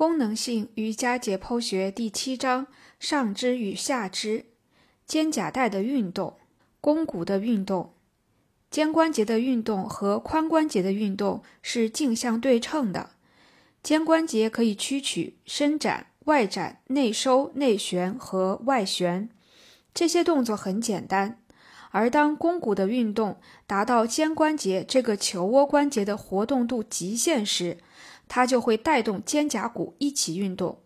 功能性瑜伽解剖学第七章上肢与下肢，肩胛带的运动，肱骨的运动，肩关节的运动和髋关节的运动是镜像对称的。肩关节可以屈曲、伸展、外展、内收、内旋和外旋，这些动作很简单。而当肱骨的运动达到肩关节这个球窝关节的活动度极限时，它就会带动肩胛骨一起运动，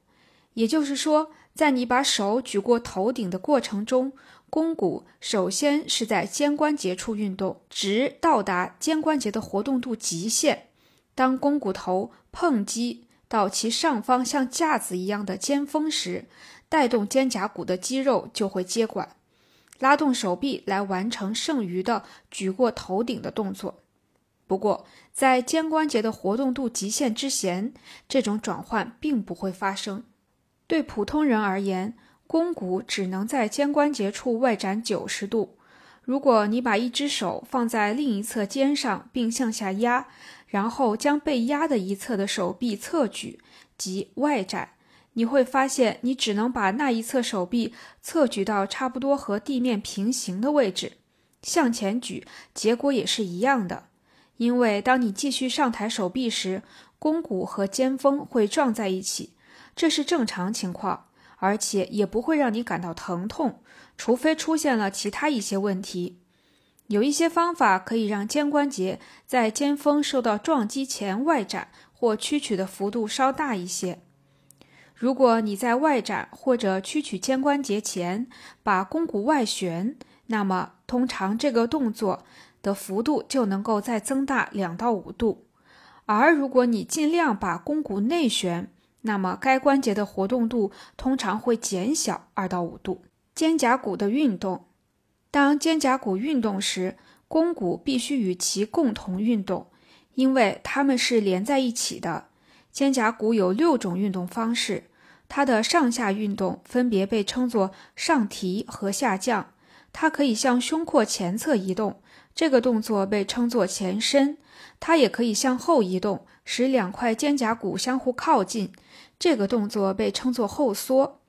也就是说，在你把手举过头顶的过程中，肱骨首先是在肩关节处运动，直到达肩关节的活动度极限。当肱骨头碰击到其上方像架子一样的肩峰时，带动肩胛骨的肌肉就会接管，拉动手臂来完成剩余的举过头顶的动作。不过，在肩关节的活动度极限之前，这种转换并不会发生。对普通人而言，肱骨只能在肩关节处外展九十度。如果你把一只手放在另一侧肩上并向下压，然后将被压的一侧的手臂侧举，即外展，你会发现你只能把那一侧手臂侧举到差不多和地面平行的位置。向前举，结果也是一样的。因为当你继续上抬手臂时，肱骨和肩峰会撞在一起，这是正常情况，而且也不会让你感到疼痛，除非出现了其他一些问题。有一些方法可以让肩关节在肩峰受到撞击前外展或屈曲的幅度稍大一些。如果你在外展或者屈曲肩关节前把肱骨外旋，那么通常这个动作。的幅度就能够再增大两到五度，而如果你尽量把肱骨内旋，那么该关节的活动度通常会减小二到五度。肩胛骨的运动，当肩胛骨运动时，肱骨必须与其共同运动，因为它们是连在一起的。肩胛骨有六种运动方式，它的上下运动分别被称作上提和下降。它可以向胸廓前侧移动。这个动作被称作前伸，它也可以向后移动，使两块肩胛骨相互靠近。这个动作被称作后缩。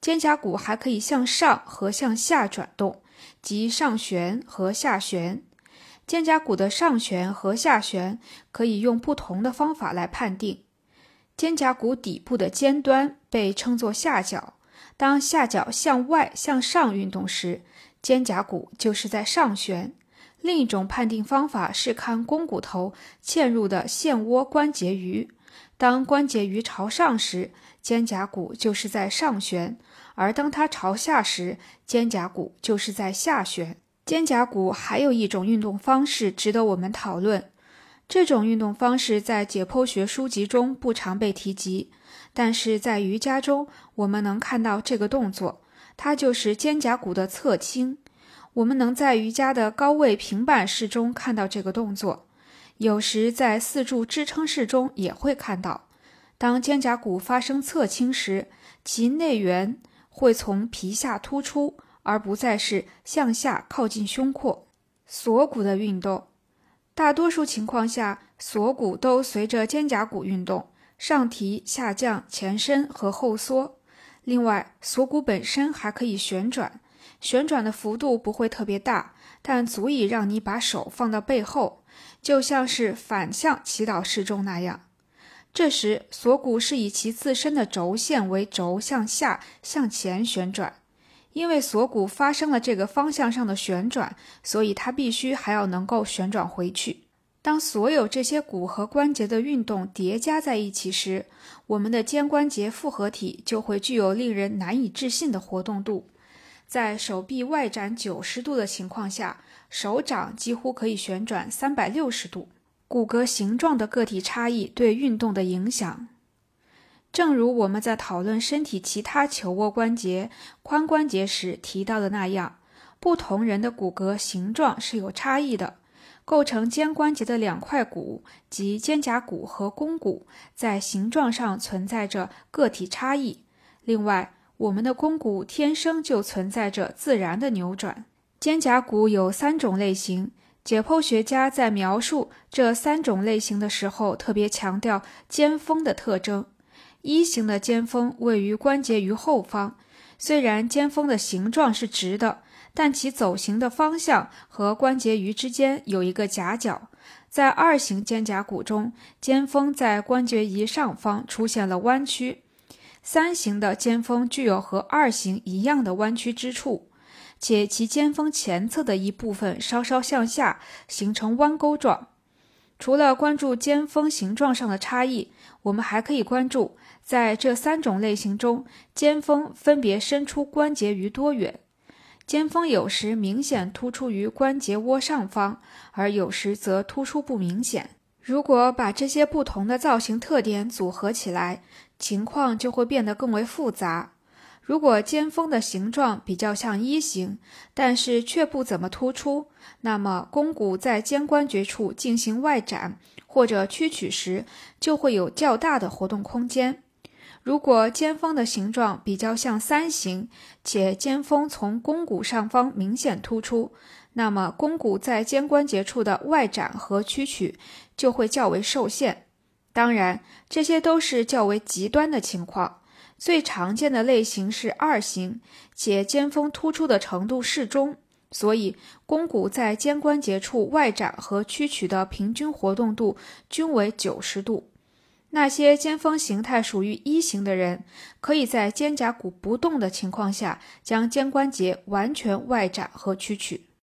肩胛骨还可以向上和向下转动，即上旋和下旋。肩胛骨的上旋和下旋可以用不同的方法来判定。肩胛骨底部的尖端被称作下角，当下角向外向上运动时，肩胛骨就是在上旋。另一种判定方法是看肱骨头嵌入的陷窝关节盂。当关节盂朝上时，肩胛骨就是在上旋；而当它朝下时，肩胛骨就是在下旋。肩胛骨还有一种运动方式值得我们讨论。这种运动方式在解剖学书籍中不常被提及，但是在瑜伽中我们能看到这个动作，它就是肩胛骨的侧倾。我们能在瑜伽的高位平板式中看到这个动作，有时在四柱支撑式中也会看到。当肩胛骨发生侧倾时，其内缘会从皮下突出，而不再是向下靠近胸廓。锁骨的运动，大多数情况下，锁骨都随着肩胛骨运动，上提、下降、前伸和后缩。另外，锁骨本身还可以旋转。旋转的幅度不会特别大，但足以让你把手放到背后，就像是反向祈祷式中那样。这时，锁骨是以其自身的轴线为轴向下、向前旋转。因为锁骨发生了这个方向上的旋转，所以它必须还要能够旋转回去。当所有这些骨和关节的运动叠加在一起时，我们的肩关节复合体就会具有令人难以置信的活动度。在手臂外展九十度的情况下，手掌几乎可以旋转三百六十度。骨骼形状的个体差异对运动的影响，正如我们在讨论身体其他球窝关节、髋关节时提到的那样，不同人的骨骼形状是有差异的。构成肩关节的两块骨，及肩胛骨和肱骨，在形状上存在着个体差异。另外，我们的肱骨天生就存在着自然的扭转。肩胛骨有三种类型，解剖学家在描述这三种类型的时候，特别强调肩峰的特征。一型的肩峰位于关节于后方，虽然肩峰的形状是直的，但其走行的方向和关节于之间有一个夹角。在二型肩胛骨中，肩峰在关节仪上方出现了弯曲。三型的尖峰具有和二型一样的弯曲之处，且其尖峰前侧的一部分稍稍向下，形成弯钩状。除了关注尖峰形状上的差异，我们还可以关注在这三种类型中，尖峰分别伸出关节于多远。尖峰有时明显突出于关节窝上方，而有时则突出不明显。如果把这些不同的造型特点组合起来，情况就会变得更为复杂。如果尖峰的形状比较像一型，但是却不怎么突出，那么肱骨在肩关节处进行外展或者屈曲时，就会有较大的活动空间。如果肩峰的形状比较像三型，且肩峰从肱骨上方明显突出，那么肱骨在肩关节处的外展和屈曲就会较为受限。当然，这些都是较为极端的情况。最常见的类型是二型，且肩峰突出的程度适中，所以肱骨在肩关节处外展和屈曲的平均活动度均为九十度。那些肩峰形态属于一型的人，可以在肩胛骨不动的情况下，将肩关节完全外展和屈曲。